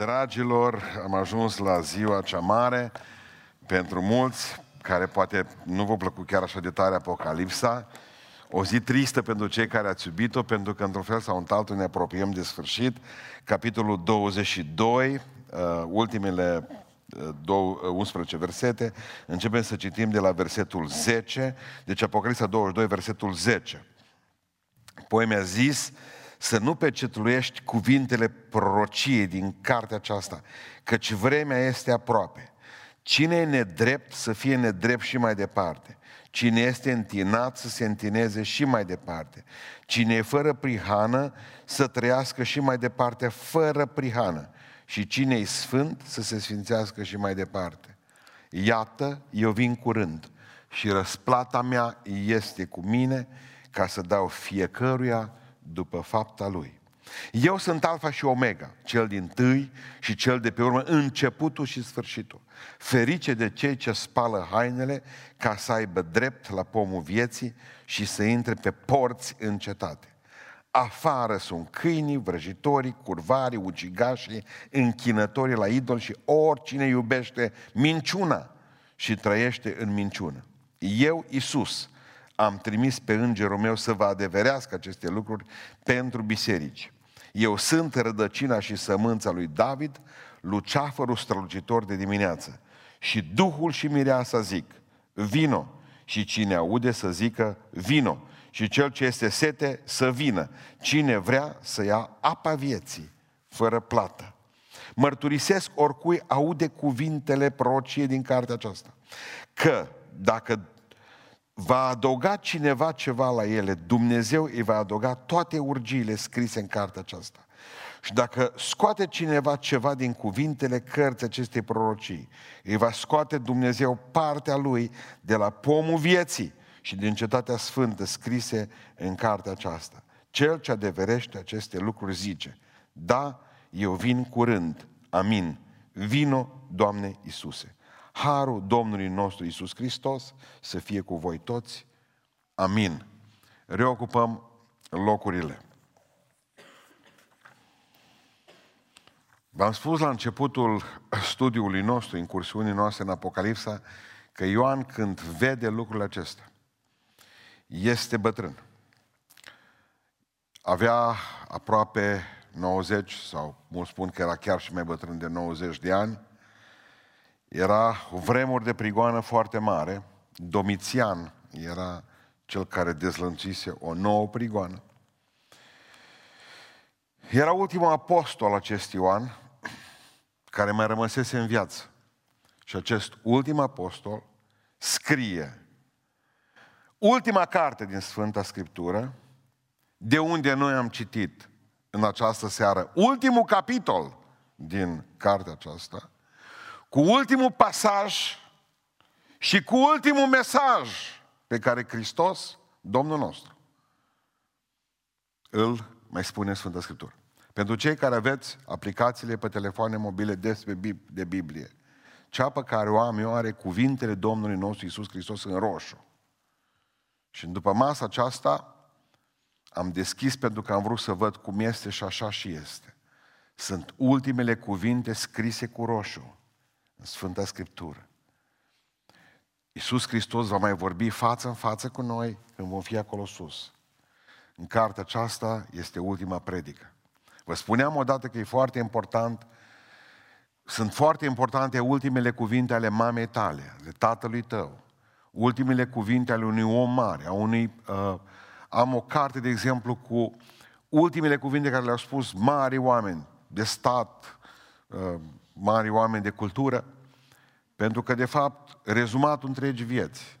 Dragilor, am ajuns la ziua cea mare pentru mulți care poate nu vă plăcut chiar așa de tare Apocalipsa, o zi tristă pentru cei care ați iubit-o, pentru că într-un fel sau într-altul ne apropiem de sfârșit. Capitolul 22, uh, ultimele uh, 11 uh, versete, începem să citim de la versetul 10, deci Apocalipsa 22, versetul 10. Apoi mi-a zis, să nu pecetluiești cuvintele prorociei din cartea aceasta, căci vremea este aproape. Cine e nedrept să fie nedrept și mai departe. Cine este întinat să se întineze și mai departe. Cine e fără prihană să trăiască și mai departe fără prihană. Și cine e sfânt să se sfințească și mai departe. Iată, eu vin curând și răsplata mea este cu mine ca să dau fiecăruia după fapta lui. Eu sunt Alfa și Omega, cel din tâi și cel de pe urmă, începutul și sfârșitul. Ferice de cei ce spală hainele ca să aibă drept la pomul vieții și să intre pe porți în cetate. Afară sunt câinii, vrăjitorii, curvarii, ucigașii, închinătorii la idol și oricine iubește minciuna și trăiește în minciună. Eu, Isus, am trimis pe îngerul meu să vă adeverească aceste lucruri pentru biserici. Eu sunt rădăcina și sămânța lui David, luceafărul strălucitor de dimineață. Și Duhul și Mireasa zic, vino. Și cine aude să zică, vino. Și cel ce este sete, să vină. Cine vrea să ia apa vieții, fără plată. Mărturisesc oricui aude cuvintele prorocie din cartea aceasta. Că dacă va adăuga cineva ceva la ele, Dumnezeu îi va adăuga toate urgiile scrise în cartea aceasta. Și dacă scoate cineva ceva din cuvintele cărții acestei prorocii, îi va scoate Dumnezeu partea lui de la pomul vieții și din cetatea sfântă scrise în cartea aceasta. Cel ce adeverește aceste lucruri zice, da, eu vin curând, amin, vino, Doamne Iisuse. Harul Domnului nostru Isus Hristos să fie cu voi toți. Amin. Reocupăm locurile. V-am spus la începutul studiului nostru, incursiunii noastre în Apocalipsa, că Ioan când vede lucrurile acestea, este bătrân. Avea aproape 90 sau mulți spun că era chiar și mai bătrân de 90 de ani, era o vremuri de prigoană foarte mare. Domitian era cel care dezlănțise o nouă prigoană. Era ultimul apostol acest Ioan, care mai rămăsese în viață. Și acest ultim apostol scrie ultima carte din Sfânta Scriptură, de unde noi am citit în această seară ultimul capitol din cartea aceasta, cu ultimul pasaj și cu ultimul mesaj pe care Hristos, Domnul nostru, îl mai spune Sfânta Scriptură. Pentru cei care aveți aplicațiile pe telefoane mobile despre de Biblie, cea pe care o am eu are cuvintele Domnului nostru Isus Hristos în roșu. Și după masa aceasta am deschis pentru că am vrut să văd cum este și așa și este. Sunt ultimele cuvinte scrise cu roșu în Sfânta Scriptură. Iisus Hristos va mai vorbi față în față cu noi când vom fi acolo sus. În cartea aceasta este ultima predică. Vă spuneam odată că e foarte important, sunt foarte importante ultimele cuvinte ale mamei tale, de tatălui tău, ultimele cuvinte ale unui om mare, a unui... Uh, am o carte, de exemplu, cu ultimele cuvinte care le-au spus mari oameni de stat, uh, mari oameni de cultură, pentru că, de fapt, rezumatul întregii vieți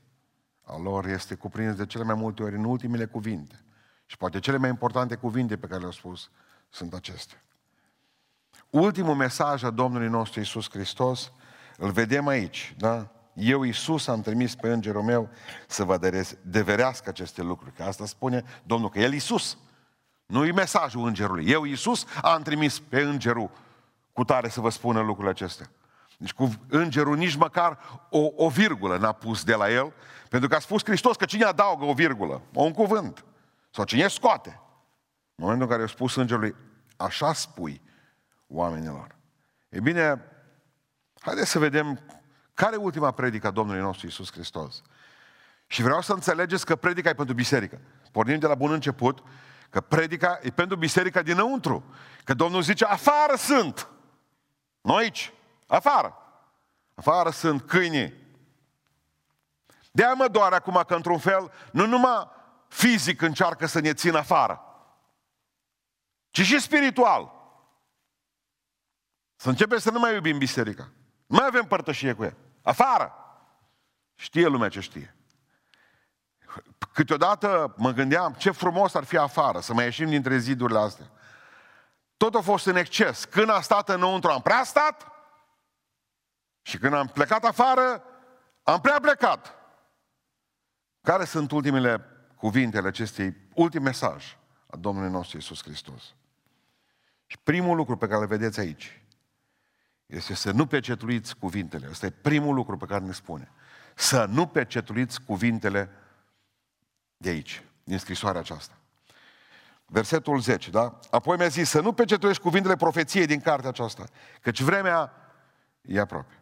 al lor este cuprins de cele mai multe ori în ultimele cuvinte. Și poate cele mai importante cuvinte pe care le-au spus sunt acestea. Ultimul mesaj a Domnului nostru Isus Hristos îl vedem aici, da? Eu, Isus, am trimis pe îngerul meu să vă deverească aceste lucruri. Că asta spune Domnul, că El Isus. Nu e mesajul îngerului. Eu, Isus, am trimis pe îngerul cu tare să vă spună lucrurile acestea. Deci cu îngerul nici măcar o, o virgulă n-a pus de la el, pentru că a spus Hristos că cine adaugă o virgulă, o un cuvânt, sau cine scoate. În momentul în care a spus îngerului, așa spui oamenilor. E bine, haideți să vedem care e ultima predică a Domnului nostru Isus Hristos. Și vreau să înțelegeți că predica e pentru biserică. Pornim de la bun început că predica e pentru biserica dinăuntru. Că Domnul zice, afară sunt! Nu aici, afară. Afară sunt câinii. De-aia mă doare acum că, într-un fel, nu numai fizic încearcă să ne țină afară, ci și spiritual. Să începem să nu mai iubim biserica. Nu mai avem părtășie cu ea. Afară! Știe lumea ce știe. Câteodată mă gândeam ce frumos ar fi afară, să mai ieșim dintre zidurile astea. Tot a fost în exces. Când a stat înăuntru, am prea stat. Și când am plecat afară, am prea plecat. Care sunt ultimele cuvintele acestei ultim mesaj a Domnului nostru Isus Hristos? Și primul lucru pe care îl vedeți aici este să nu pecetluiți cuvintele. Ăsta e primul lucru pe care ne spune. Să nu pecetluiți cuvintele de aici, din scrisoarea aceasta. Versetul 10, da? Apoi mi-a zis să nu pecetuiești cuvintele profeției din cartea aceasta, căci vremea e aproape.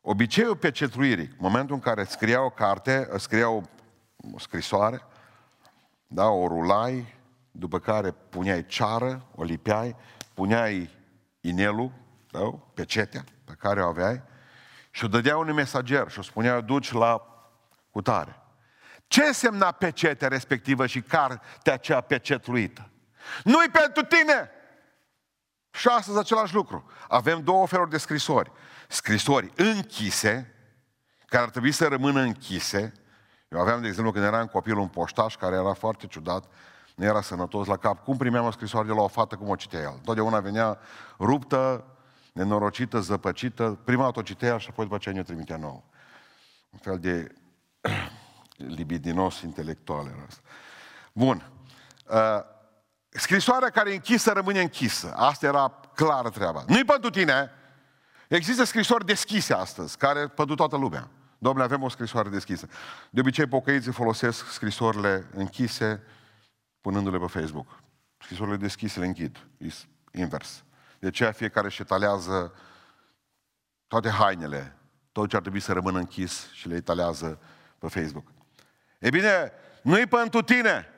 Obiceiul pecetluirii, momentul în care scria o carte, scria o, o scrisoare, da, o rulai, după care puneai ceară, o lipeai, puneai inelul, da, pecetea pe care o aveai și o dădea unui mesager și o spunea, duci la cutare. Ce însemna pecetea respectivă și cartea aceea pecetluită? Nu-i pentru tine! Și astăzi același lucru. Avem două feluri de scrisori. Scrisori închise, care ar trebui să rămână închise. Eu aveam, de exemplu, când eram copil, un poștaș care era foarte ciudat, nu era sănătos la cap. Cum primeam o scrisoare de la o fată, cum o citea el? Totdeauna venea ruptă, nenorocită, zăpăcită. Prima dată o citea și apoi după aceea ne trimitea nouă. Un fel de libidinos intelectual era asta. Bun. Uh, scrisoarea care e închisă rămâne închisă. Asta era clară treaba. Nu-i pentru tine. Există scrisori deschise astăzi, care pentru toată lumea. Domnule, avem o scrisoare deschisă. De obicei, pocăiții folosesc scrisorile închise, punându-le pe Facebook. Scrisorile deschise le închid. E invers. De aceea fiecare își etalează toate hainele, tot ce ar trebui să rămână închis și le etalează pe Facebook. E bine, nu-i pentru tine.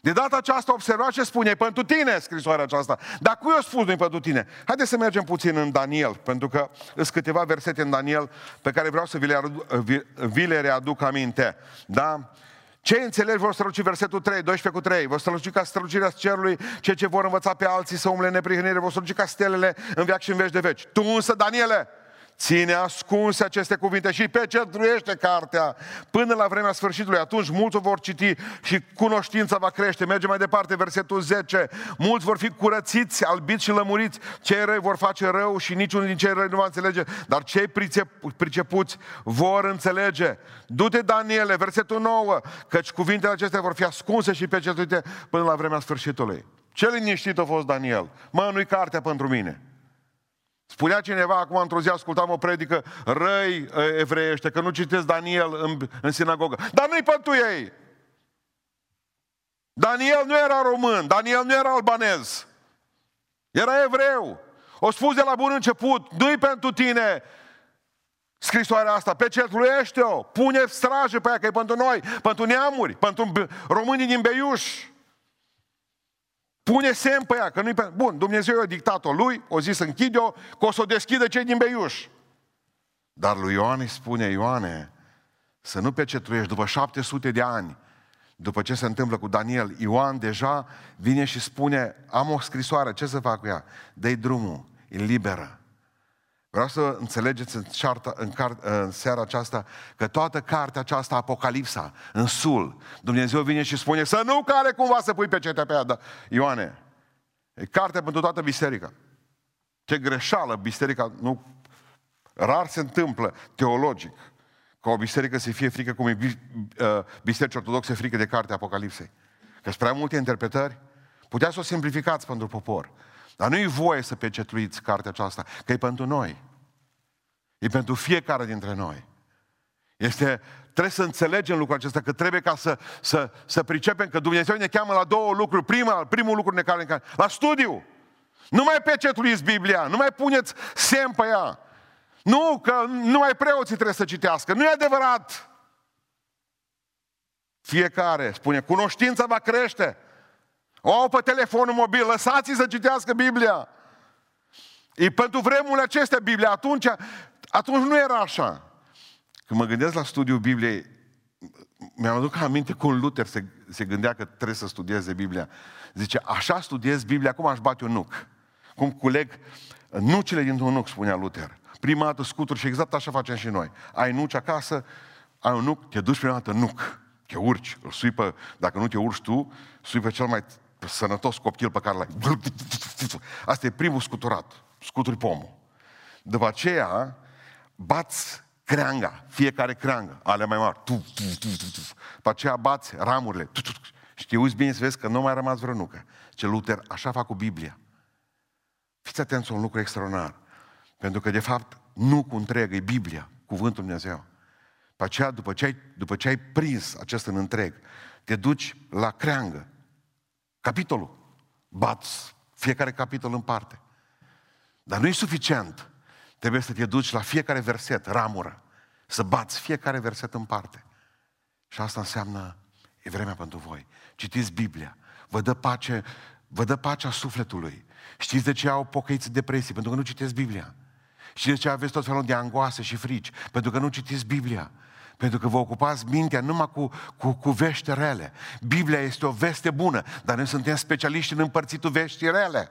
De data aceasta observați ce spune, e pentru tine scrisoarea aceasta. Dar cui o spus nu pentru tine? Haideți să mergem puțin în Daniel, pentru că sunt câteva versete în Daniel pe care vreau să vi le, vi le readuc aminte. Da? Cei înțelegi vor străluci versetul 3, 12 cu 3, vor străluci ca strălucirea cerului, cei ce vor învăța pe alții să umble neprihănire, vor străluci ca stelele în veac și în veci de veci. Tu însă, Daniele, Ține ascunse aceste cuvinte și pecetruiește cartea până la vremea sfârșitului. Atunci mulți o vor citi și cunoștința va crește. Merge mai departe, versetul 10. Mulți vor fi curățiți, albiți și lămuriți. Cei răi vor face rău și niciunul din cei răi nu va înțelege. Dar cei pricepuți vor înțelege. Du-te, Daniele, versetul 9. Căci cuvintele acestea vor fi ascunse și pecetruite până la vremea sfârșitului. Ce liniștit a fost Daniel. Mă, nu-i cartea pentru mine. Spunea cineva, acum într-o zi ascultam o predică, răi evreiește, că nu citesc Daniel în, în sinagogă. Dar nu-i pentru ei. Daniel nu era român, Daniel nu era albanez. Era evreu. O spus de la bun început, nu-i pentru tine scrisoarea asta, pecetluiește-o, pune straje pe ea, că e pentru noi, pentru neamuri, pentru românii din Beiuș. Pune semn pe ea, că nu-i pe... Bun, Dumnezeu a dictat-o lui, o zis închide-o, că o să o deschidă cei din Beiuș. Dar lui Ioan îi spune, Ioane, să nu pecetruiești după 700 de ani, după ce se întâmplă cu Daniel, Ioan deja vine și spune, am o scrisoare, ce să fac cu ea? Dă-i drumul, e liberă. Vreau să înțelegeți în, cearta, în, car, în seara aceasta că toată cartea aceasta, Apocalipsa, în sul, Dumnezeu vine și spune să nu care cumva să pui pe cetea pe ea. Da. Ioane, e cartea pentru toată biserica. Ce greșeală biserica, nu, rar se întâmplă teologic ca o biserică să fie frică cum e uh, biserici ortodoxe frică de cartea Apocalipsei. Că sunt prea multe interpretări. Putea să o simplificați pentru popor. Dar nu-i voie să pecetluiți cartea aceasta, că e pentru noi. E pentru fiecare dintre noi. Este, trebuie să înțelegem lucrul acesta, că trebuie ca să, să, să pricepem că Dumnezeu ne cheamă la două lucruri. Prima, primul lucru ne care, la studiu. Nu mai pecetuiți Biblia, nu mai puneți semn pe ea. Nu, că numai preoții trebuie să citească. Nu e adevărat. Fiecare spune, cunoștința va crește. O au pe telefonul mobil, lăsați-i să citească Biblia. E pentru vremurile acestea Biblia. Atunci, atunci nu era așa. Când mă gândesc la studiul Bibliei, mi-am aduc aminte cum Luther se, se gândea că trebuie să studieze Biblia. Zice, așa studiez Biblia, cum aș bate un nuc. Cum culeg nucile dintr-un nuc, spunea Luther. Prima dată scuturi și exact așa facem și noi. Ai nuci acasă, ai un nuc, te duci prima dată nuc. Te urci, îl sui pe, dacă nu te urci tu, sui pe cel mai sănătos copil pe care l-ai. Asta e primul scuturat, scuturi pomul. După aceea, bați creanga, fiecare creangă, ale mai mari. Tu, tu, tu, tu, tu. După aceea bați ramurile. Tu, tu, tu. Și te uiți bine să vezi că nu mai a rămas vreo nucă. Ce Luther, așa fac cu Biblia. Fiți atenți un lucru extraordinar. Pentru că, de fapt, nu cu întreg, e Biblia, cuvântul Dumnezeu. După aceea, după ce ai, după ce ai prins acest în întreg, te duci la creangă, capitolul, bați fiecare capitol în parte. Dar nu e suficient. Trebuie să te duci la fiecare verset, ramură, să bați fiecare verset în parte. Și asta înseamnă, e vremea pentru voi. Citiți Biblia, vă dă pace, vă dă pacea sufletului. Știți de ce au pocăiți depresii? Pentru că nu citiți Biblia. Știți de ce aveți tot felul de angoase și frici? Pentru că nu citiți Biblia. Pentru că vă ocupați mintea numai cu, cu, cu vești rele. Biblia este o veste bună, dar noi suntem specialiști în împărțitul vești rele.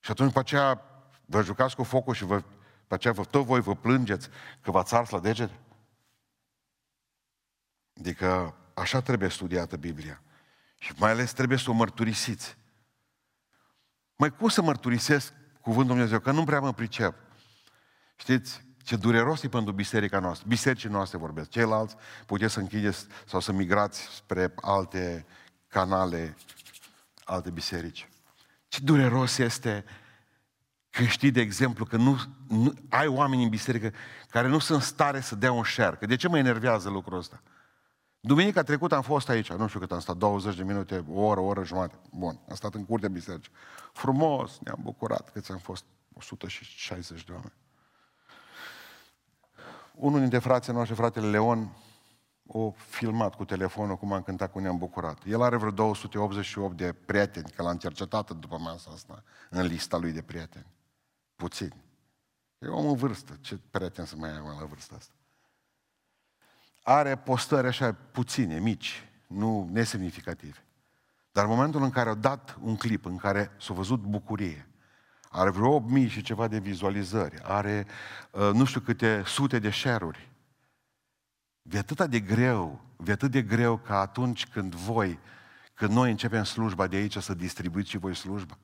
Și atunci, după aceea, vă jucați cu focul și vă, după aceea, vă, tot voi vă plângeți că v-ați ars la degete. Adică, așa trebuie studiată Biblia. Și mai ales trebuie să o mărturisiți. Mai cum să mărturisesc cuvântul Dumnezeu? Că nu prea mă pricep. Știți, ce dureros e pentru biserica noastră. Bisericii noastre vorbesc. Ceilalți puteți să închideți sau să migrați spre alte canale, alte biserici. Ce dureros este când știi, de exemplu, că nu, nu, ai oameni în biserică care nu sunt stare să dea un share. Că de ce mă enervează lucrul ăsta? Duminica trecută am fost aici, nu știu cât am stat, 20 de minute, o oră, o oră jumătate. Bun, am stat în curtea bisericii. Frumos, ne-am bucurat că ți-am fost 160 de oameni. Unul dintre frații noștri, fratele Leon, o filmat cu telefonul cum am cântat, cum ne-am bucurat. El are vreo 288 de prieteni, că l-am cercetat după masa asta, în lista lui de prieteni. Puțin. E om în vârstă. Ce prieten să mai ai la vârsta asta? Are postări așa puține, mici, nu nesemnificative. Dar în momentul în care au dat un clip în care s-a văzut bucurie, are vreo 8.000 și ceva de vizualizări, are uh, nu știu câte sute de share-uri. De atât de greu, de atât de greu ca atunci când voi, când noi începem slujba de aici să distribuiți și voi slujba.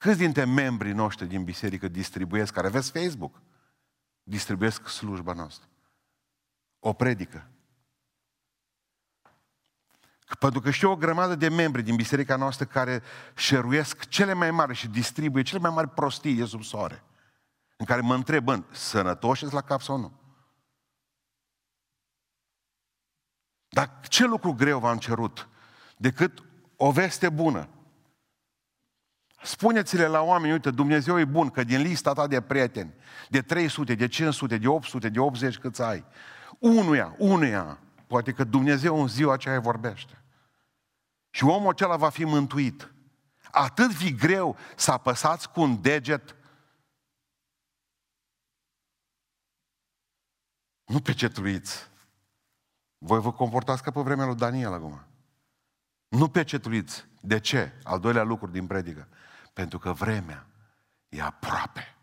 Câți dintre membrii noștri din biserică distribuiesc, care aveți Facebook, distribuiesc slujba noastră? O predică. Pentru că știu o grămadă de membri din biserica noastră care șeruiesc cele mai mari și distribuie cele mai mari prostii de sub soare. În care mă întreb, bă, sănătoși la cap sau nu? Dar ce lucru greu v-am cerut decât o veste bună? Spuneți-le la oameni, uite, Dumnezeu e bun, că din lista ta de prieteni, de 300, de 500, de 800, de 80 câți ai, unuia, unuia, poate că Dumnezeu în ziua aceea vorbește. Și omul acela va fi mântuit. Atât vi greu să apăsați cu un deget Nu pecetluiți. Voi vă comportați ca pe vremea lui Daniel acum. Nu pecetluiți. De ce? Al doilea lucru din predică. Pentru că vremea e aproape.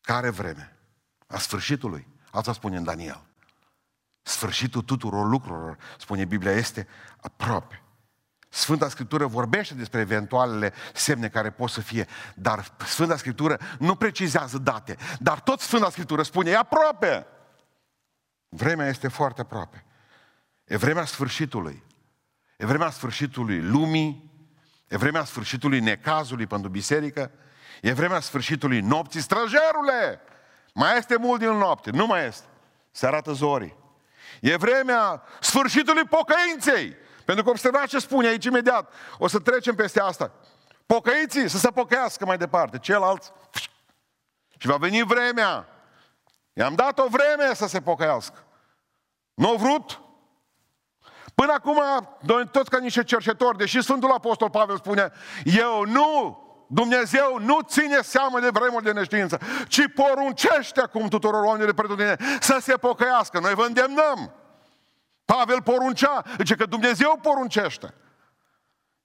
Care vreme? A sfârșitului. Asta spune în Daniel. Sfârșitul tuturor lucrurilor, spune Biblia, este aproape. Sfânta Scriptură vorbește despre eventualele semne care pot să fie, dar Sfânta Scriptură nu precizează date, dar tot Sfânta Scriptură spune, e aproape. Vremea este foarte aproape. E vremea sfârșitului. E vremea sfârșitului lumii, e vremea sfârșitului necazului pentru biserică, e vremea sfârșitului nopții. Străjerule! Mai este mult din noapte, nu mai este. Se arată zorii. E vremea sfârșitului pocăinței. Pentru că observați ce spune aici imediat. O să trecem peste asta. Pocăiții să se pocăiască mai departe. Ceilalți... Și va veni vremea. I-am dat o vreme să se pocăiască. Nu au vrut? Până acum, noi toți ca niște cercetori, deși Sfântul Apostol Pavel spune, eu nu, Dumnezeu nu ține seamă de vremuri de neștiință, ci poruncește acum tuturor oamenilor de pretutine să se pocăiască. Noi vă îndemnăm. Pavel poruncea, zice că Dumnezeu poruncește.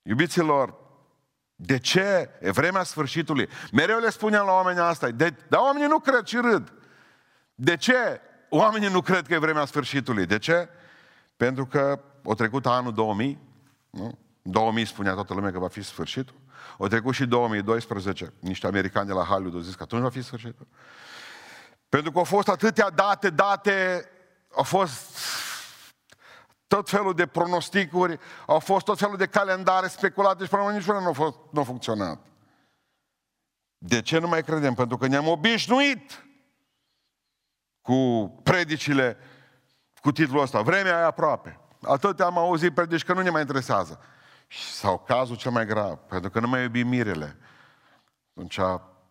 Iubiților, de ce? E vremea sfârșitului. Mereu le spuneam la oamenii asta, de, dar oamenii nu cred și râd. De ce oamenii nu cred că e vremea sfârșitului? De ce? Pentru că o trecut anul 2000, nu? 2000 spunea toată lumea că va fi sfârșitul. O trecut și 2012, niște americani de la Hollywood au zis că atunci va fi sfârșitul. Pentru că au fost atâtea date, date, au fost tot felul de pronosticuri, au fost tot felul de calendare speculate și până la niciuna nu a, fost, nu a funcționat. De ce nu mai credem? Pentru că ne-am obișnuit cu predicile cu titlul ăsta. Vremea e aproape. Atât am auzit predici că nu ne mai interesează. Sau cazul cel mai grav, pentru că nu mai iubim mirele. Atunci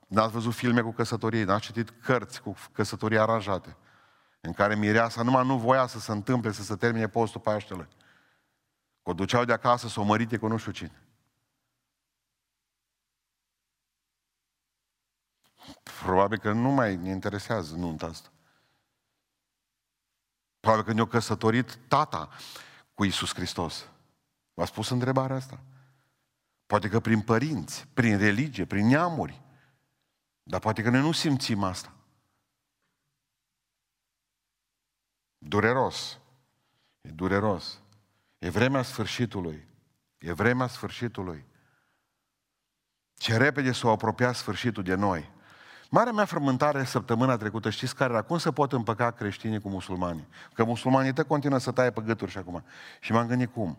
n-ați văzut filme cu căsătorie, n-ați citit cărți cu căsătorii aranjate, în care mireasa numai nu voia să se întâmple, să se termine postul Paștele. O duceau de acasă să o mărite cu nu știu cine. Probabil că nu mai ne interesează nunta asta. Probabil că ne-a căsătorit tata cu Isus Hristos. V-ați spus întrebarea asta? Poate că prin părinți, prin religie, prin neamuri. Dar poate că noi nu simțim asta. Dureros. E dureros. E vremea sfârșitului. E vremea sfârșitului. Ce repede s-a apropiat sfârșitul de noi. Marea mea frământare săptămâna trecută, știți care era? Cum se pot împăca creștinii cu musulmanii? Că musulmanii te continuă să taie pe gâturi și acum. Și m-am gândit cum.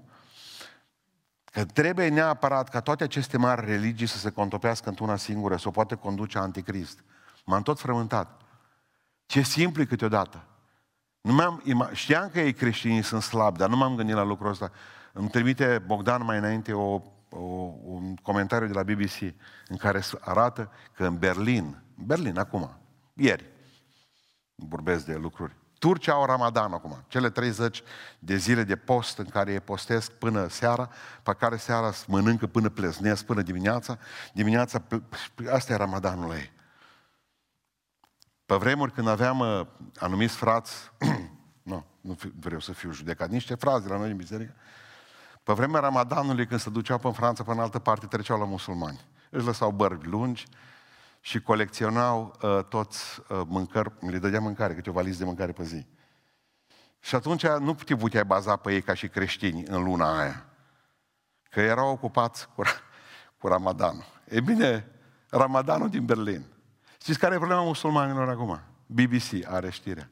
Că trebuie neapărat ca toate aceste mari religii să se contopească într-una singură, să o poate conduce anticrist. M-am tot frământat. Ce simplu e câteodată. Nu m-am, știam că ei creștinii sunt slabi, dar nu m-am gândit la lucrul ăsta. Îmi trimite Bogdan mai înainte o, o, un comentariu de la BBC în care arată că în Berlin, Berlin acum, ieri, vorbesc de lucruri, Turcia au Ramadan acum, cele 30 de zile de post în care e postesc până seara, pe care seara mănâncă până pleznesc, până dimineața. Dimineața, asta e Ramadanul ei. Pe vremuri când aveam uh, anumiți frați, nu, nu vreau să fiu judecat, niște frați de la noi în biserică, pe vremea Ramadanului, când se duceau pe în Franța, pe în altă parte, treceau la musulmani. Își lăsau bărbi lungi, și colecționau uh, toți uh, mâncări, le dădea mâncare, câte o valiză de mâncare pe zi. Și atunci nu te puteai baza pe ei ca și creștini în luna aia. Că erau ocupați cu, cu Ramadanul. E bine, Ramadanul din Berlin. Știți care e problema musulmanilor acum? BBC are știrea.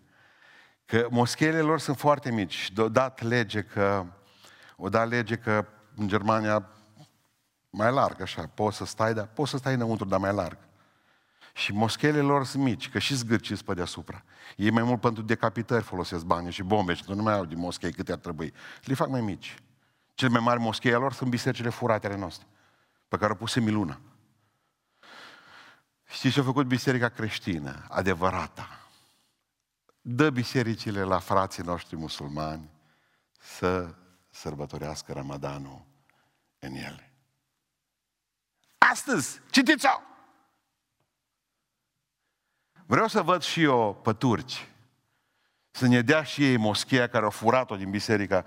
Că moscheile lor sunt foarte mici și o dat lege că, o dat lege că în Germania mai larg așa, poți să stai, dar poți să stai înăuntru, dar mai larg. Și moschele lor sunt mici, că și zgârciți pe deasupra. Ei mai mult pentru decapitări folosesc bani și bombe și nu mai au din moschei câte ar trebui. Le fac mai mici. Cele mai mari moschei lor sunt bisericile furate ale noastre, pe care au pus semiluna. Știți ce a făcut biserica creștină, adevărata? Dă bisericile la frații noștri musulmani să sărbătorească Ramadanul în ele. Astăzi, citiți-o! Vreau să văd și eu pe turci. Să ne dea și ei moscheea care au furat-o din biserica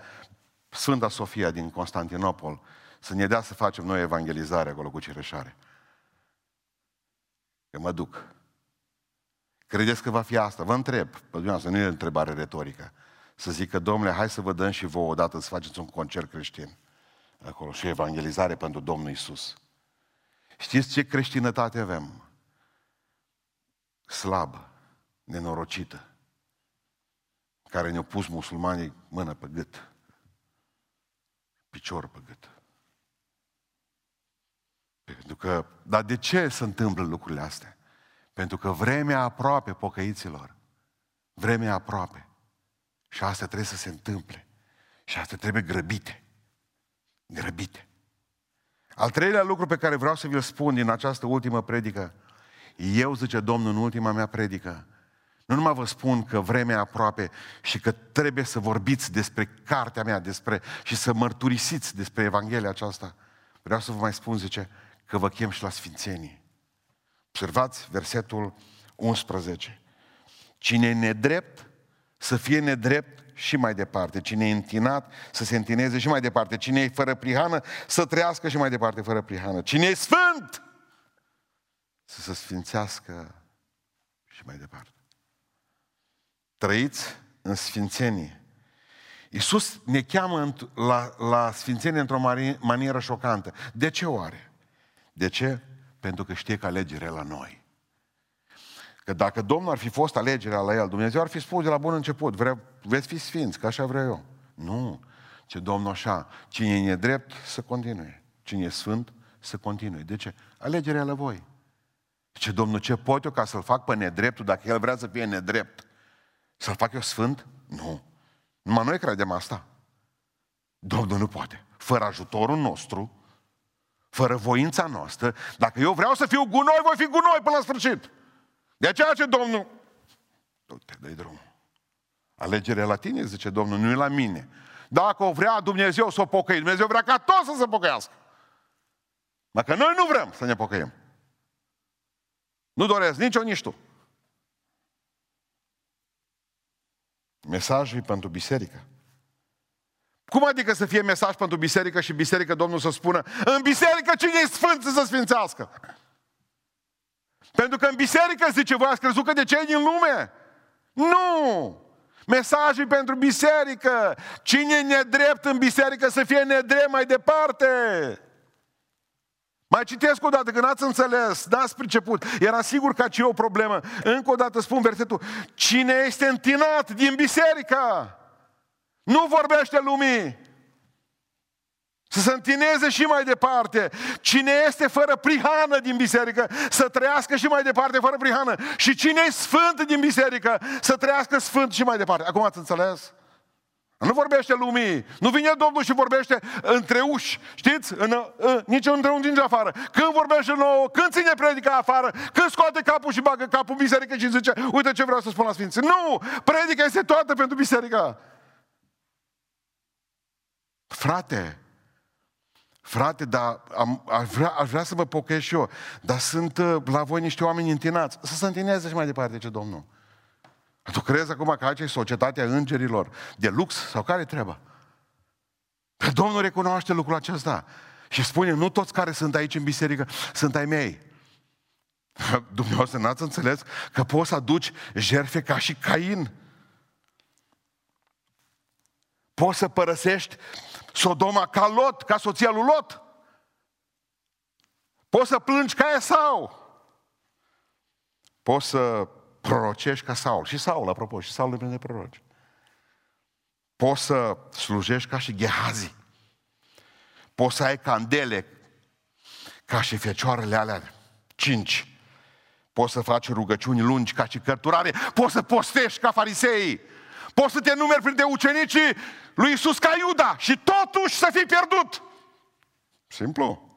Sfânta Sofia din Constantinopol. Să ne dea să facem noi evangelizare acolo cu cireșare. Că mă duc. Credeți că va fi asta? Vă întreb, pe dumneavoastră, nu e o întrebare retorică. Să zic că, domnule, hai să vă dăm și vouă odată să faceți un concert creștin. Acolo și evangelizare pentru Domnul Isus. Știți ce creștinătate avem? Slabă, nenorocită, care ne-au pus musulmanii mână pe gât, picior pe gât. Pentru că, dar de ce se întâmplă lucrurile astea? Pentru că vremea aproape, pocăiților, vremea aproape. Și asta trebuie să se întâmple. Și asta trebuie grăbite. Grăbite. Al treilea lucru pe care vreau să vi-l spun din această ultimă predică, eu, zice Domnul, în ultima mea predică, nu numai vă spun că vremea e aproape și că trebuie să vorbiți despre cartea mea despre, și să mărturisiți despre Evanghelia aceasta. Vreau să vă mai spun, zice, că vă chem și la Sfințenii. Observați versetul 11. Cine e nedrept, să fie nedrept și mai departe. Cine e întinat, să se întineze și mai departe. Cine e fără prihană, să trăiască și mai departe fără prihană. Cine e sfânt, să se sfințească și mai departe. Trăiți în sfințenie. Iisus ne cheamă la, la sfințenie într-o manieră șocantă. De ce oare? De ce? Pentru că știe că alegerea la noi. Că dacă Domnul ar fi fost alegerea la el, Dumnezeu ar fi spus de la bun început, vre, veți fi sfinți, că așa vreau eu. Nu. Ce Domnul așa, cine e nedrept, să continue. Cine e sfânt, să continue. De ce? Alegerea la voi. Ce Domnul, ce pot eu ca să-l fac pe nedreptul dacă el vrea să fie nedrept? Să-l fac eu sfânt? Nu. Numai noi credem asta. Domnul nu poate. Fără ajutorul nostru, fără voința noastră, dacă eu vreau să fiu gunoi, voi fi gunoi până la sfârșit. De aceea ce Domnul... Du-te, dă drumul. Alegerea la tine, zice Domnul, nu e la mine. Dacă o vrea Dumnezeu să o pocăi, Dumnezeu vrea ca toți să se pocăiască. Dacă noi nu vrem să ne pocăim. Nu doresc nici eu, nici tu. Mesajul e pentru biserică. Cum adică să fie mesaj pentru biserică și biserică Domnul să spună în biserică cine e sfânt să se sfințească? Pentru că în biserică, zice, voi ați crezut că de cei din lume? Nu! Mesajul pentru biserică. Cine e nedrept în biserică să fie nedrept mai departe. Mai citesc o dată, că n-ați înțeles, n-ați priceput. Era sigur că e o problemă. Încă o dată spun versetul. Cine este întinat din biserică? Nu vorbește lumii. Să se întineze și mai departe. Cine este fără prihană din biserică, să trăiască și mai departe fără prihană. Și cine e sfânt din biserică, să trăiască sfânt și mai departe. Acum ați înțeles? Nu vorbește lumii. Nu vine Domnul și vorbește între uși. Știți? În, în, nici între un nici afară. Când vorbește nouă, când ține predica afară, când scoate capul și bagă capul în biserică și zice, uite ce vreau să spun la Sfinți. Nu! Predica este toată pentru biserică. Frate, Frate, dar am, aș, vrea, aș vrea să vă pocăiesc și eu, dar sunt uh, la voi niște oameni întinați. Să se întineze și mai departe, ce Domnul. Tu crezi acum că aici e societatea îngerilor de lux? Sau care treaba? Că Domnul recunoaște lucrul acesta. Și spune, nu toți care sunt aici în biserică sunt ai mei. Dumneavoastră n-ați înțeles că poți să aduci jerfe ca și Cain. Poți să părăsești Sodoma ca Lot, ca soția lui Lot. Poți să plângi ca Esau. Poți să prorocești ca Saul. Și Saul, apropo, și Saul depinde de proroci. Poți să slujești ca și Gehazi. Poți să ai candele ca și fecioarele alea cinci. Poți să faci rugăciuni lungi ca și cărturare. Poți să postești ca farisei. Poți să te numeri printre ucenicii lui Isus ca Iuda și totuși să fii pierdut. Simplu.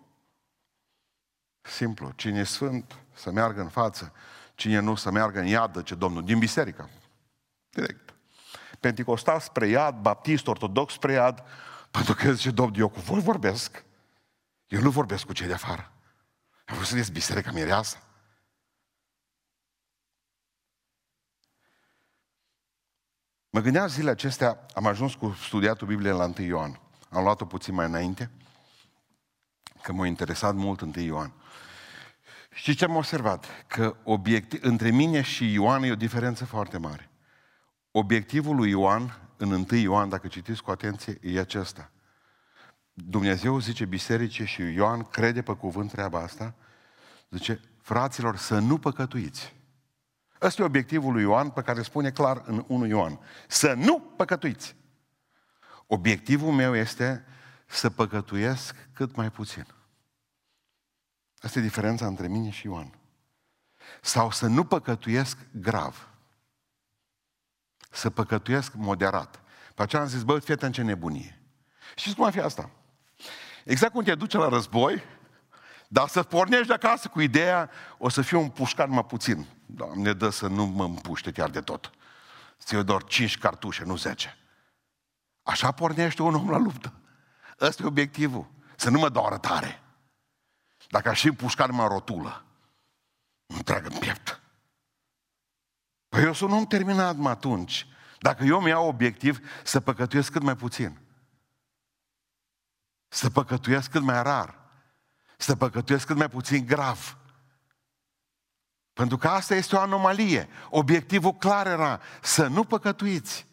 Simplu. Cine e sfânt să meargă în față, cine nu să meargă în iad, ce Domnul, din biserică. Direct. Pentecostal spre iad, baptist, ortodox spre iad, pentru că zice, Domnul, eu cu voi vorbesc. Eu nu vorbesc cu cei de afară. Eu vreau să ies biserica mireasă. Mă gândeam zilele acestea, am ajuns cu studiatul Bibliei la 1 Ioan. Am luat-o puțin mai înainte, că m-a interesat mult 1 Ioan. Și ce am observat? Că obiectiv, între mine și Ioan e o diferență foarte mare. Obiectivul lui Ioan, în 1 Ioan, dacă citiți cu atenție, e acesta. Dumnezeu zice bisericii și Ioan crede pe cuvânt treaba asta, zice, fraților, să nu păcătuiți. Ăsta e obiectivul lui Ioan pe care spune clar în 1 Ioan. Să nu păcătuiți. Obiectivul meu este să păcătuiesc cât mai puțin. Asta e diferența între mine și Ioan. Sau să nu păcătuiesc grav. Să păcătuiesc moderat. Pe aceea am zis, bă, fii atent ce nebunie. Știți cum ar fi asta? Exact cum te duce la război, dar să pornești de acasă cu ideea, o să fiu un pușcan mai puțin. Doamne, dă să nu mă împuște chiar de tot. Să doar 5 cartușe, nu 10. Așa pornește un om la luptă. Ăsta e obiectivul. Să nu mă doară tare. Dacă aș fi pușcat mă rotulă, îmi trag în piept. Păi eu sunt un om terminat mă atunci. Dacă eu mi iau obiectiv să păcătuiesc cât mai puțin. Să păcătuiesc cât mai rar. Să păcătuiesc cât mai puțin grav. Pentru că asta este o anomalie. Obiectivul clar era să nu păcătuiți.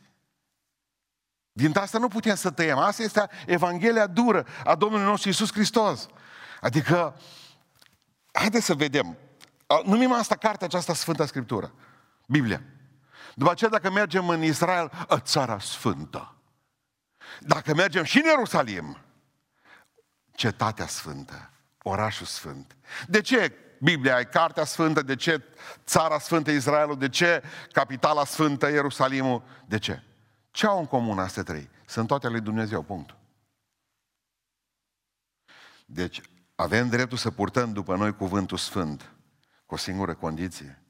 Din asta nu putem să tăiem. Asta este Evanghelia dură a Domnului nostru Iisus Hristos. Adică, haideți să vedem. Numim asta cartea aceasta Sfânta Scriptură. Biblia. După aceea, dacă mergem în Israel, țara sfântă. Dacă mergem și în Ierusalim, cetatea sfântă, orașul sfânt. De ce Biblia e cartea sfântă? De ce țara sfântă Israelul? De ce capitala sfântă Ierusalimul? De ce? Ce au în comun astea trei? Sunt toate ale lui Dumnezeu, punct. Deci, avem dreptul să purtăm după noi cuvântul sfânt, cu o singură condiție.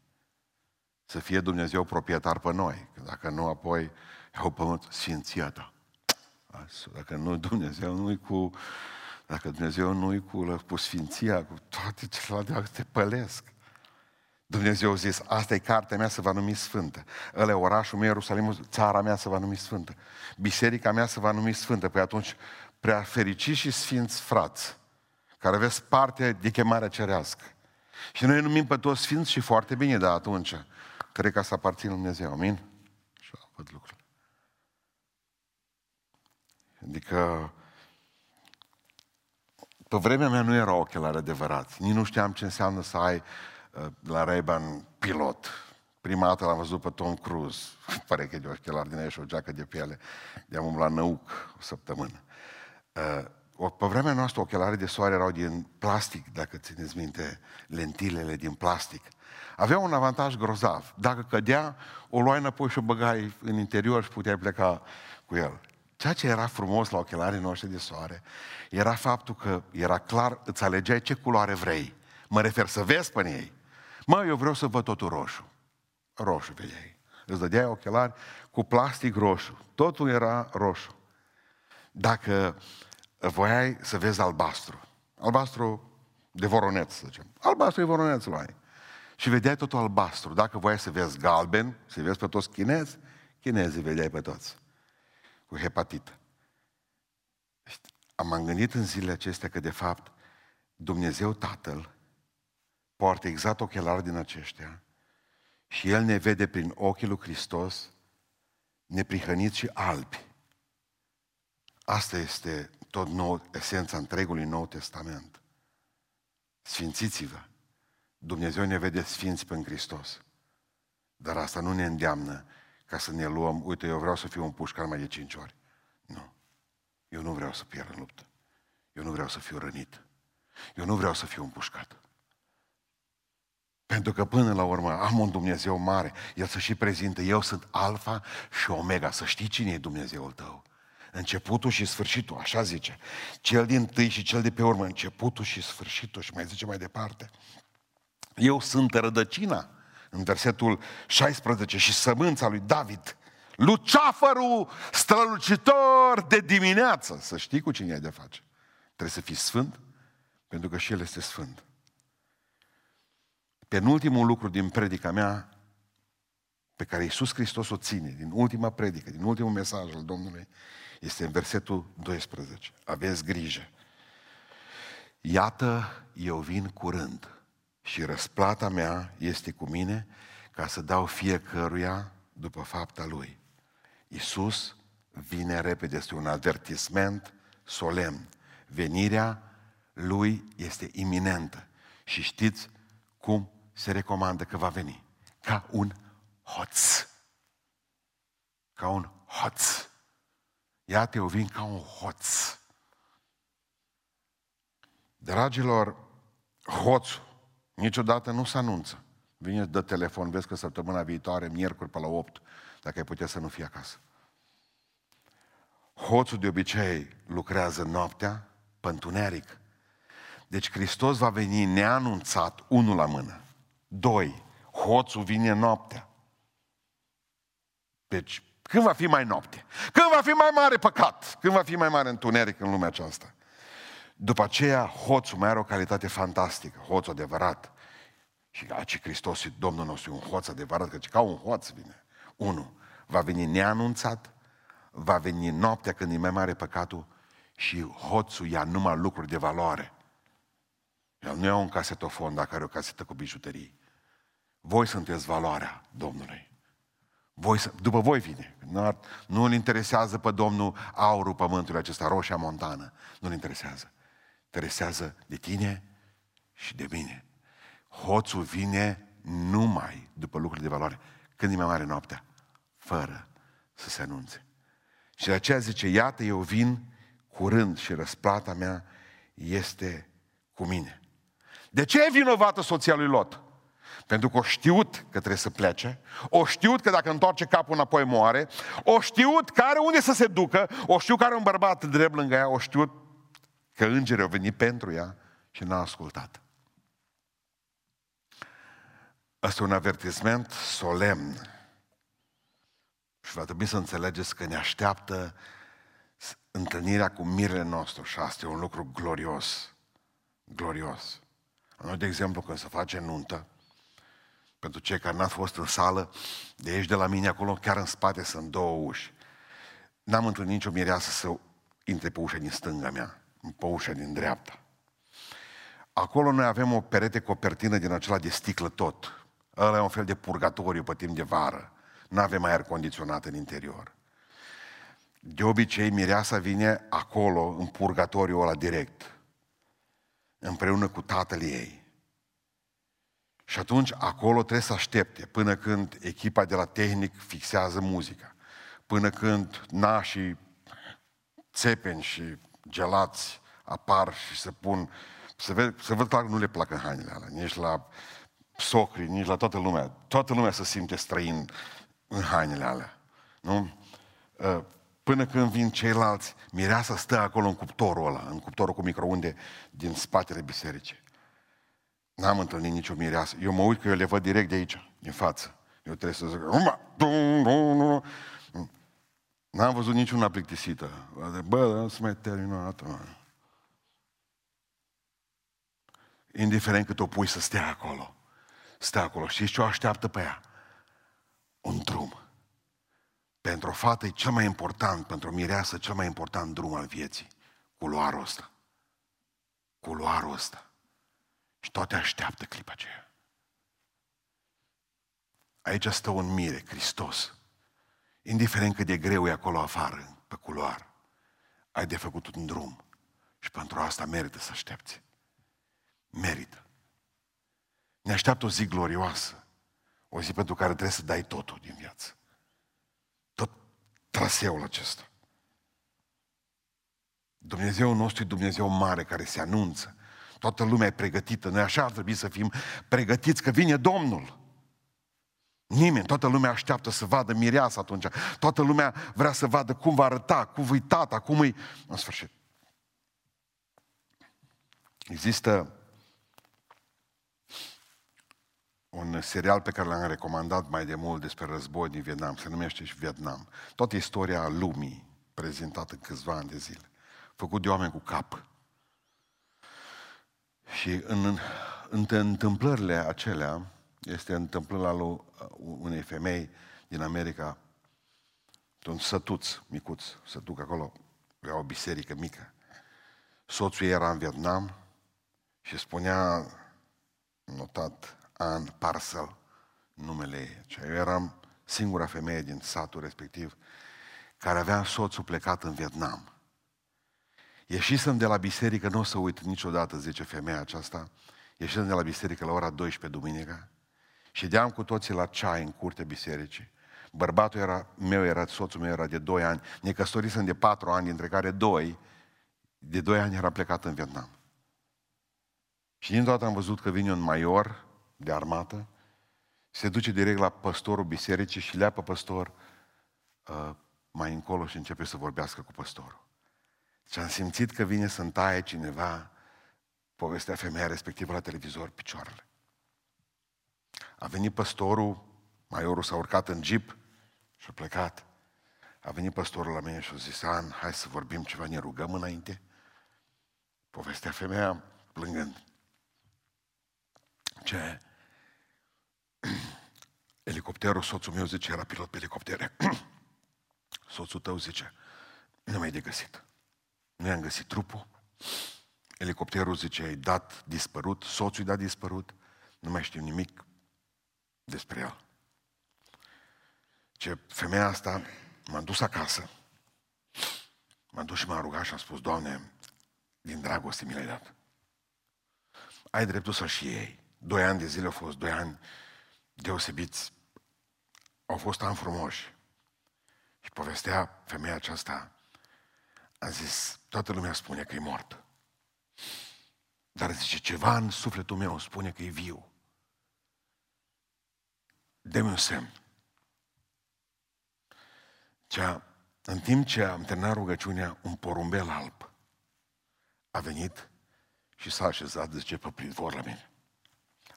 Să fie Dumnezeu proprietar pe noi. Că dacă nu, apoi iau pământ sfinția ta. Dacă nu, Dumnezeu nu-i cu... Dacă Dumnezeu nu-i cu, cu sfinția, cu toate celelalte, te pălesc. Dumnezeu a zis, asta e cartea mea să va numi sfântă. Ăla e orașul meu, Ierusalimul, țara mea să va numi sfântă. Biserica mea să va numi sfântă. Păi atunci, prea fericiți și sfinți frați, care aveți parte de chemarea cerească. Și noi numim pe toți sfinți și foarte bine, dar atunci, cred că să aparțin lui Dumnezeu. Amin? Și văd lucrurile. Adică, pe vremea mea nu erau ochelari adevărați. Nici nu știam ce înseamnă să ai uh, la ray pilot. Prima dată l-am văzut pe Tom Cruise. Pare că e de ochelari din aia și o geacă de piele. De-am umblat năuc o săptămână. Uh, pe vremea noastră ochelarii de soare erau din plastic, dacă țineți minte, lentilele din plastic. Avea un avantaj grozav. Dacă cădea, o luai înapoi și o băgai în interior și puteai pleca cu el. Ceea ce era frumos la ochelarii noștri de soare era faptul că era clar, îți alegeai ce culoare vrei. Mă refer să vezi pe ei. Mă, eu vreau să văd totul roșu. Roșu vedeai. Îți dădeai ochelari cu plastic roșu. Totul era roșu. Dacă voiai să vezi albastru, albastru de voroneț, să zicem. Albastru de voroneț luai. Și vedeai totul albastru. Dacă voiai să vezi galben, să vezi pe toți chinezi, chinezii vedeai pe toți cu hepatită. Am gândit în zilele acestea că, de fapt, Dumnezeu Tatăl poartă exact ochelari din aceștia și El ne vede prin ochii lui Hristos neprihăniți și albi. Asta este tot nou, esența întregului Nou Testament. Sfințiți-vă. Dumnezeu ne vede sfinți pe Hristos. Dar asta nu ne îndeamnă ca să ne luăm, uite, eu vreau să fiu un pușcar mai de cinci ori. Nu. Eu nu vreau să pierd în luptă. Eu nu vreau să fiu rănit. Eu nu vreau să fiu împușcat. Pentru că până la urmă am un Dumnezeu mare. El să și prezintă, eu sunt alfa și omega. Să știi cine e Dumnezeul tău. Începutul și sfârșitul, așa zice. Cel din tâi și cel de pe urmă, începutul și sfârșitul. Și mai zice mai departe. Eu sunt rădăcina în versetul 16, și sămânța lui David, luceafărul strălucitor de dimineață. Să știi cu cine ai de face. Trebuie să fii sfânt, pentru că și El este sfânt. Penultimul lucru din predica mea, pe care Iisus Hristos o ține, din ultima predică, din ultimul mesaj al Domnului, este în versetul 12. Aveți grijă. Iată, eu vin curând și răsplata mea este cu mine ca să dau fiecăruia după fapta lui. Iisus vine repede, este un avertisment solemn. Venirea lui este iminentă. Și știți cum se recomandă că va veni? Ca un hoț. Ca un hoț. Iată, eu vin ca un hoț. Dragilor, hoțul Niciodată nu se anunță. Vine, dă telefon, vezi că săptămâna viitoare, miercuri pe la 8, dacă ai putea să nu fii acasă. Hoțul de obicei lucrează noaptea pe întuneric. Deci Hristos va veni neanunțat, unul la mână. Doi, hoțul vine noaptea. Deci, când va fi mai noapte? Când va fi mai mare păcat? Când va fi mai mare întuneric în lumea aceasta? După aceea, hoțul mai are o calitate fantastică, hoțul adevărat. Și aici Hristos e Domnul nostru, un hoț adevărat, că ca un hoț vine. Unu, va veni neanunțat, va veni noaptea când e mai mare păcatul și hoțul ia numai lucruri de valoare. El nu ia un casetofon dacă are o casetă cu bijuterii. Voi sunteți valoarea Domnului. Voi, după voi vine. Nu, nu îl interesează pe Domnul aurul pământului acesta, roșia montană. Nu îl interesează. Interesează de tine și de mine. Hoțul vine numai după lucruri de valoare. Când e mai mare noaptea? Fără să se anunțe. Și de aceea zice, iată, eu vin curând și răsplata mea este cu mine. De ce e vinovată soția lui Lot? Pentru că o știut că trebuie să plece, o știut că dacă întoarce capul înapoi moare, o știut că are unde să se ducă, o știut că are un bărbat drept lângă ea, o știut că îngerii au venit pentru ea și n-a ascultat. Asta e un avertisment solemn. Și va trebui să înțelegeți că ne așteaptă întâlnirea cu mirele nostru și asta e un lucru glorios. Glorios. Noi, de exemplu, când se face nuntă, pentru cei care n-ați fost în sală, de aici de la mine acolo, chiar în spate sunt două uși. N-am întâlnit nicio mireasă să intre pe ușa din stânga mea, pe ușa din dreapta. Acolo noi avem o perete cu o pertină din acela de sticlă tot. Ăla e un fel de purgatoriu pe timp de vară. Nu avem aer condiționat în interior. De obicei, mireasa vine acolo, în purgatoriu ăla direct, împreună cu tatăl ei. Și atunci acolo trebuie să aștepte până când echipa de la tehnic fixează muzica, până când nașii țepeni și gelați apar și se pun, să văd, să văd clar că nu le plac în hainele alea, nici la socri, nici la toată lumea. Toată lumea se simte străin în hainele alea. Nu? Ă, până când vin ceilalți, mireasa stă acolo în cuptorul ăla, în cuptorul cu microunde din spatele bisericii. N-am întâlnit nicio mireasă. Eu mă uit că eu le văd direct de aici, din față. Eu trebuie să zic, N-am văzut niciuna plictisită. Bă, să mai terminat. Indiferent cât o pui să stea acolo. Stea acolo. Și ce o așteaptă pe ea? Un drum. Pentru o fată e cel mai important, pentru o mireasă, cel mai important drum al vieții. Culoarul ăsta. Culoarul ăsta. Și toate așteaptă clipa aceea. Aici stă un mire, Hristos. Indiferent cât de greu e acolo afară, pe culoar, ai de făcut un drum. Și pentru asta merită să aștepți. Merită. Ne așteaptă o zi glorioasă. O zi pentru care trebuie să dai totul din viață. Tot traseul acesta. Dumnezeu nostru e Dumnezeu mare care se anunță, Toată lumea e pregătită. Noi așa ar trebui să fim pregătiți că vine Domnul. Nimeni, toată lumea așteaptă să vadă mireasa atunci. Toată lumea vrea să vadă cum va arăta, cum îi tata, cum îi... În sfârșit. Există un serial pe care l-am recomandat mai de mult despre război din Vietnam, se numește și Vietnam. Toată istoria lumii prezentată în câțiva ani de zile. Făcut de oameni cu cap. Și în, în întâmplările acelea, este întâmplarea lui unei femei din America, un sătuț micuț, să duc acolo, avea o biserică mică. Soțul ei era în Vietnam și spunea, notat, An Parcel, numele ei. Eu eram singura femeie din satul respectiv care avea soțul plecat în Vietnam. Ieșisem de la biserică, nu o să uit niciodată, zice femeia aceasta, ieșisem de la biserică la ora 12 duminica și deam cu toții la ceai în curtea bisericii. Bărbatul era, meu era, soțul meu era de 2 ani, ne căsătorisem de 4 ani, dintre care 2, de 2 ani era plecat în Vietnam. Și din toată am văzut că vine un major de armată, se duce direct la păstorul bisericii și le pe păstor uh, mai încolo și începe să vorbească cu păstorul. Și am simțit că vine să-mi taie cineva povestea femeia respectivă la televizor picioarele. A venit păstorul, maiorul s-a urcat în jeep și a plecat. A venit păstorul la mine și a zis, An, hai să vorbim ceva, ne rugăm înainte. Povestea femeia plângând. Ce? Elicopterul, soțul meu zice, era pilot pe elicoptere. soțul tău zice, nu mai e de găsit. Nu i-am găsit trupul. Elicopterul zice, ai dat dispărut, soțul i dat dispărut. Nu mai știu nimic despre el. Ce femeia asta m-am dus acasă, m-am dus și m-am rugat și am spus, Doamne, din dragoste mi l-ai dat. Ai dreptul să și ei. Doi ani de zile au fost, doi ani deosebiți. Au fost ani frumoși. Și povestea femeia aceasta, a zis, toată lumea spune că e mort. Dar zice, ceva în sufletul meu spune că e viu. Dă-mi un semn. Cea, în timp ce am terminat rugăciunea, un porumbel alb a venit și s-a așezat, zice, pe pridvor la mine.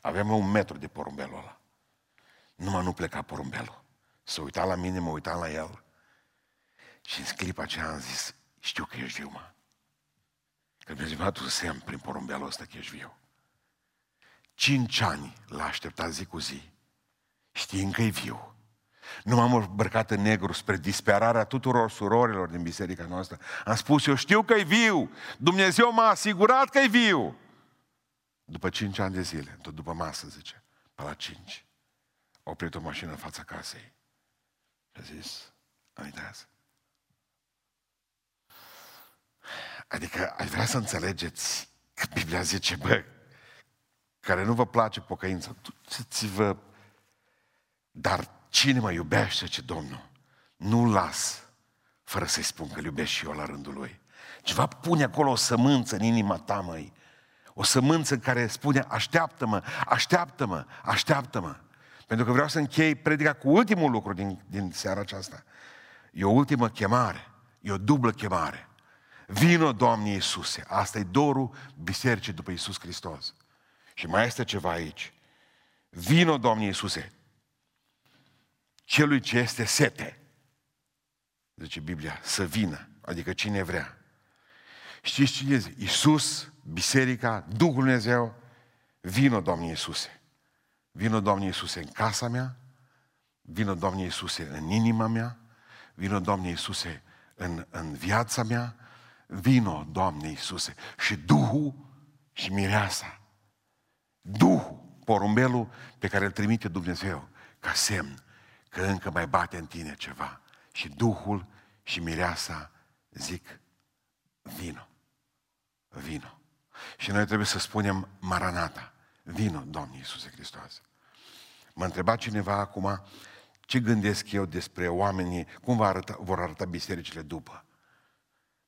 Aveam un metru de porumbelul ăla. Numai nu pleca porumbelul. S-a uitat la mine, mă uitam la el. Și în clipa aceea am zis, știu că ești viu, mă. Că mi-a dat un semn prin porumbelul ăsta că ești viu. Cinci ani l-a așteptat zi cu zi, știind că e viu. Nu m-am îmbrăcat în negru spre disperarea tuturor surorilor din biserica noastră. Am spus, eu știu că e viu. Dumnezeu m-a asigurat că e viu. După cinci ani de zile, tot după masă, zice, pe la cinci, a oprit o mașină în fața casei. Și a zis, uitați. Adică aș vrea să înțelegeți că Biblia zice, bă, care nu vă place pocăința, ți vă dar cine mă iubește, ce Domnul, nu las fără să-i spun că iubesc și eu la rândul lui. Ceva pune acolo o sămânță în inima ta, măi. O sămânță care spune, așteaptă-mă, așteaptă-mă, așteaptă-mă. Pentru că vreau să închei predica cu ultimul lucru din, din seara aceasta. E o ultimă chemare, e o dublă chemare. Vino, Doamne Iisuse. Asta e dorul bisericii după Iisus Hristos. Și mai este ceva aici. Vino, Doamne Iisuse celui ce este sete. Zice Biblia, să vină, adică cine vrea. Știți cine este? Iisus, biserica, Duhul Dumnezeu, vină, Doamne Iisuse. Vină, Doamne Iisuse, în casa mea, vină, Doamne Iisuse, în inima mea, vină, Doamne Iisuse, în, în viața mea, vină, Doamne Iisuse. Și Duhul și mireasa. Duhul, porumbelul pe care îl trimite Dumnezeu ca semn că încă mai bate în tine ceva. Și Duhul și mireasa zic, vino, vino. Și noi trebuie să spunem Maranata, vino, Doamne Iisuse Hristos. Mă întreba cineva acum ce gândesc eu despre oamenii, cum va arăta, vor arăta bisericile după.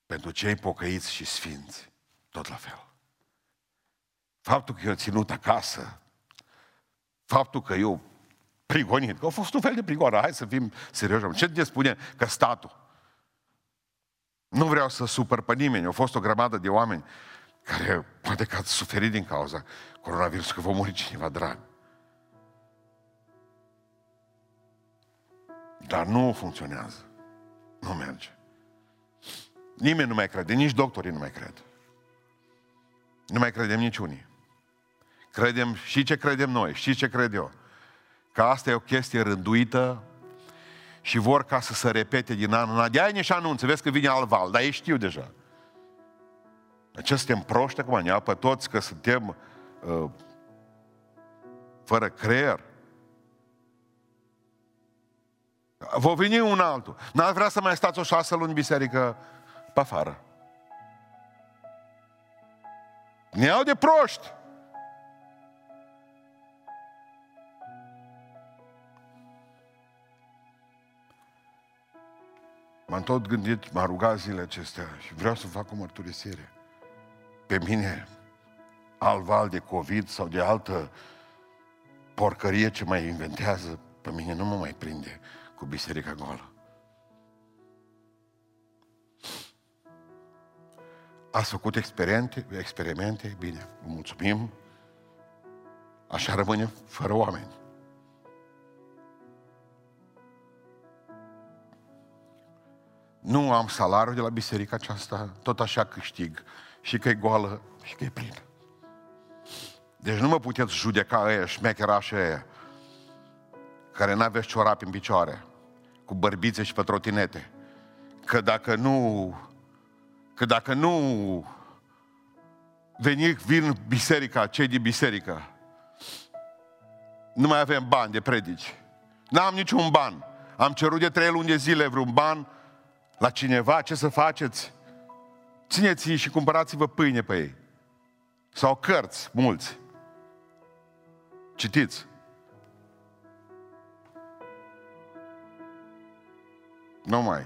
Pentru cei pocăiți și sfinți, tot la fel. Faptul că eu ținut acasă, faptul că eu prigonit. Că a fost un fel de prigoană. Hai să fim serioși. Ce ne spune că statul? Nu vreau să supăr pe nimeni. Au fost o grămadă de oameni care poate că ați suferit din cauza coronavirus, că vă muri cineva drag. Dar nu funcționează. Nu merge. Nimeni nu mai crede, nici doctorii nu mai cred. Nu mai credem niciunii. Credem și ce credem noi, și ce cred eu că asta e o chestie rânduită și vor ca să se repete din an în an. De-aia ne și anunță, vezi că vine alt val, dar ei știu deja. Ce suntem proști acum, ne pe toți că suntem uh, fără creier. Vă veni un altul. N-ați vrea să mai stați o șase luni în biserică pe afară. Ne iau de proști. M-am tot gândit, m-am rugat zilele acestea și vreau să fac o mărturisire. Pe mine, alt val de COVID sau de altă porcărie ce mai inventează, pe mine nu mă mai prinde cu biserica goală. Ați făcut experimente, experimente, bine, vă mulțumim. Așa rămâne fără oameni. Nu am salariu de la biserica aceasta, tot așa câștig. Și că e goală, și că e plină. Deci nu mă puteți judeca ăia, șmecherașii ăia, care n-aveți ciorapi în picioare, cu bărbițe și pe trotinete. Că dacă nu, că dacă nu veni, vin biserica, cei din biserică, nu mai avem bani de predici. N-am niciun ban. Am cerut de trei luni de zile vreun ban la cineva, ce să faceți? Țineți-i și cumpărați-vă pâine pe ei. Sau cărți, mulți. Citiți. Nu mai.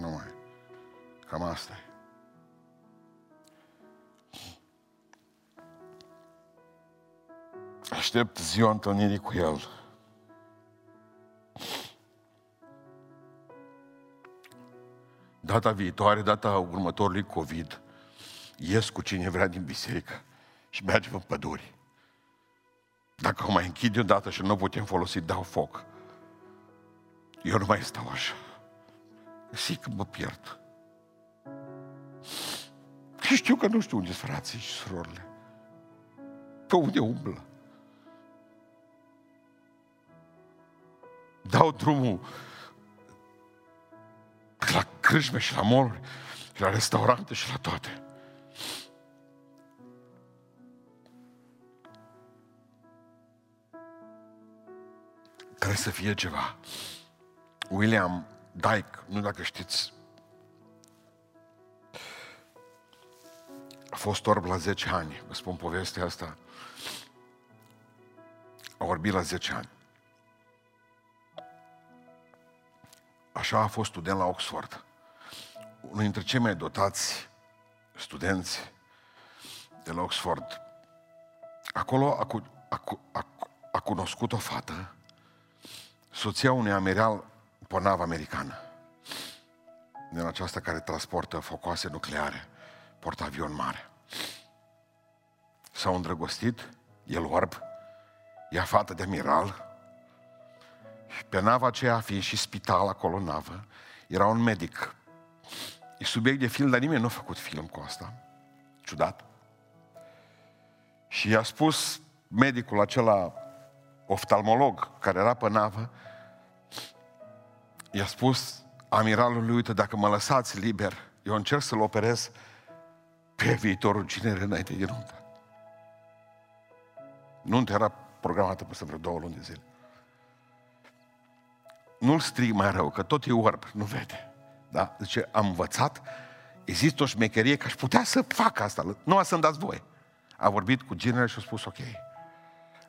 Nu mai. Cam asta e. Aștept ziua întâlnirii cu El. Data viitoare, data următorului COVID, ies cu cine vrea din biserică și mergem în păduri. Dacă o mai închid odată și nu putem folosi, dau foc. Eu nu mai stau așa. Zic că mă pierd. Și știu că nu știu unde sunt frații și surorile. Pe unde umblă. Dau drumul la crâșme și la moluri, și la restaurante și la toate. Trebuie să fie ceva. William Dyke, nu dacă știți, fost orb la 10 ani. Vă spun povestea asta. A orbit la 10 ani. Așa a fost student la Oxford. Unul dintre cei mai dotați studenți de la Oxford. Acolo a, cu, a, a, a cunoscut o fată, soția unui amiral pe o navă americană. Din aceasta care transportă focoase nucleare, portavion mare. S-au îndrăgostit, el orb, ea fată de amiral, și pe nava aceea, fiind și spital acolo în navă, era un medic. E subiect de film, dar nimeni nu a făcut film cu asta. Ciudat. Și i-a spus medicul acela, oftalmolog, care era pe navă, i-a spus amiralului, uite, dacă mă lăsați liber, eu încerc să-l operez pe viitorul cinere înainte de nuntă. Nunta era programată peste vreo două luni de zile nu-l strig mai rău, că tot e orb, nu vede. Da? Deci am învățat, există o șmecherie că aș putea să fac asta, nu să-mi dați voi. A vorbit cu ginele și a spus ok.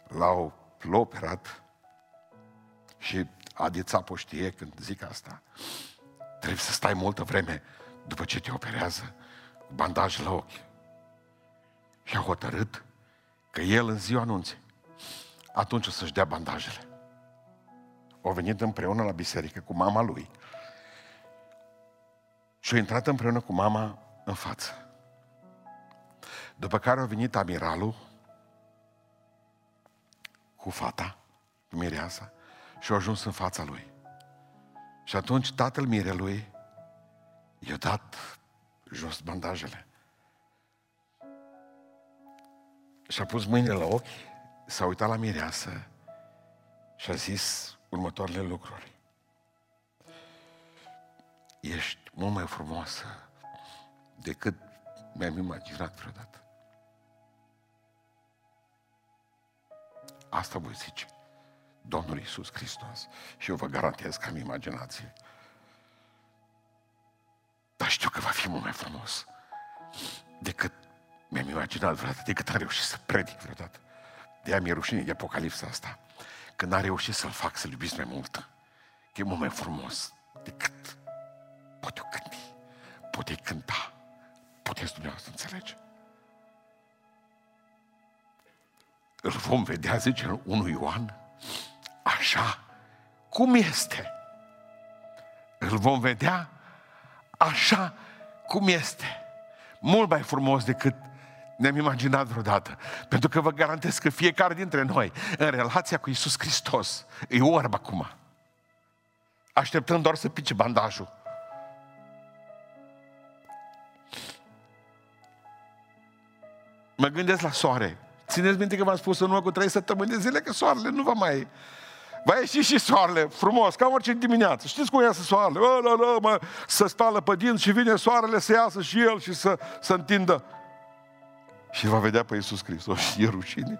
L-au, l-au operat și Adi Țapo știe când zic asta. Trebuie să stai multă vreme după ce te operează cu bandaj la ochi. Și a hotărât că el în ziua anunții atunci o să-și dea bandajele au venit împreună la biserică cu mama lui și au intrat împreună cu mama în față. După care a venit amiralul cu fata, cu mireasa, și a ajuns în fața lui. Și atunci tatăl mirelui i-a dat jos bandajele. Și a pus mâinile la ochi, s-a uitat la mireasă și a zis, următoarele lucruri. Ești mult mai frumoasă decât mi-am imaginat vreodată. Asta voi zice Domnul Iisus Hristos. Și eu vă garantez că am imaginație. Dar știu că va fi mult mai frumos decât mi-am imaginat vreodată, decât am reușit să predic vreodată. De-aia mi-e rușine de apocalipsa asta că n-a reușit să-l fac să-l iubiți mai mult. Că e mult mai frumos decât pot eu gândi, pot ei cânta, puteți dumneavoastră înțelege. Îl vom vedea, zice 1 Ioan, așa cum este. Îl vom vedea așa cum este. mult mai frumos decât ne-am imaginat vreodată. Pentru că vă garantez că fiecare dintre noi, în relația cu Isus Hristos, e orb acum. Așteptăm doar să pice bandajul. Mă gândesc la soare. Țineți minte că v-am spus în urmă cu trei săptămâni de zile că soarele nu va mai... Va ieși și soarele, frumos, ca orice dimineață. Știți cum iasă soarele? Bă, la, la, mă, să spală pe dinți și vine soarele să iasă și el și să, să întindă. Și va vedea pe Iisus Hristos și e rușine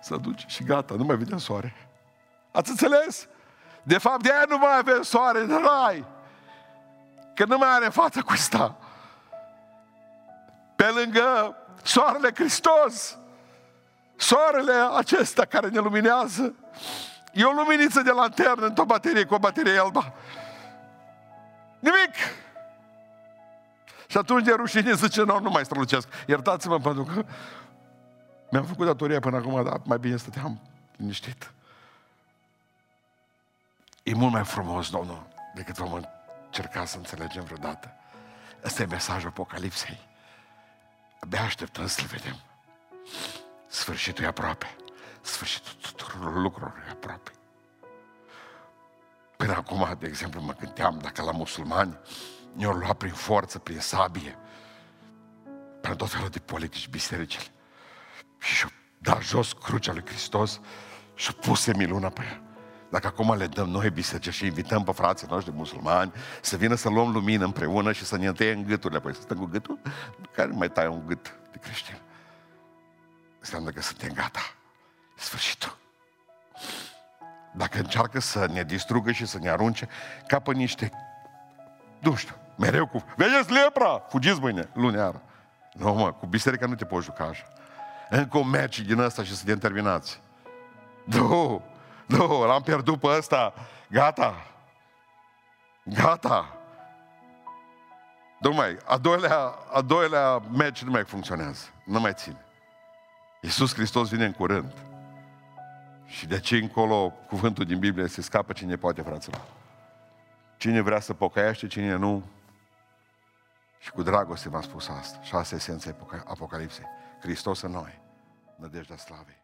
să duce și gata, nu mai vedem soare. Ați înțeles? De fapt, de aia nu mai avem soare în rai. Că nu mai are față cu ăsta. Pe lângă soarele Hristos, soarele acesta care ne luminează, e o luminiță de lanternă într-o baterie cu o baterie albă. Nimic! Și atunci de rușine zice, nu, nu mai strălucesc. Iertați-mă pentru că mi-am făcut datoria până acum, dar mai bine stăteam liniștit. E mult mai frumos, Domnul, decât vom încerca să înțelegem vreodată. Ăsta e mesajul Apocalipsei. Abia așteptăm să-l vedem. Sfârșitul e aproape. Sfârșitul tuturor lucrurilor e aproape. Până acum, de exemplu, mă gândeam dacă la musulmani ne-au luat prin forță, prin sabie, prin tot felul de politici bisericile. Și și-au dat jos crucea lui Hristos și-au pus semiluna pe ea. Dacă acum le dăm noi biserice și invităm pe frații noștri musulmani să vină să luăm lumină împreună și să ne în gâturile, apoi să stăm cu gâtul, care mai tai un gât de creștin. Înseamnă că suntem gata. E sfârșitul. Dacă încearcă să ne distrugă și să ne arunce ca pe niște, nu știu, mereu cu, vedeți lepra, fugiți mâine, luneară. Nu, mă, cu biserica nu te poți juca așa. Încă un meci din ăsta și suntem terminați. Nu, nu, l-am pierdut pe ăsta. Gata. Gata. Nu mai, a doilea, a doilea meci nu mai funcționează. Nu mai ține. Iisus Hristos vine în curând. Și de ce încolo cuvântul din Biblie se scapă cine poate, fraților. Cine vrea să pocăiește, cine nu. Și cu dragoste v-am spus asta. Șase esențe Apocalipsei. Hristos în noi. Nădejdea slavei.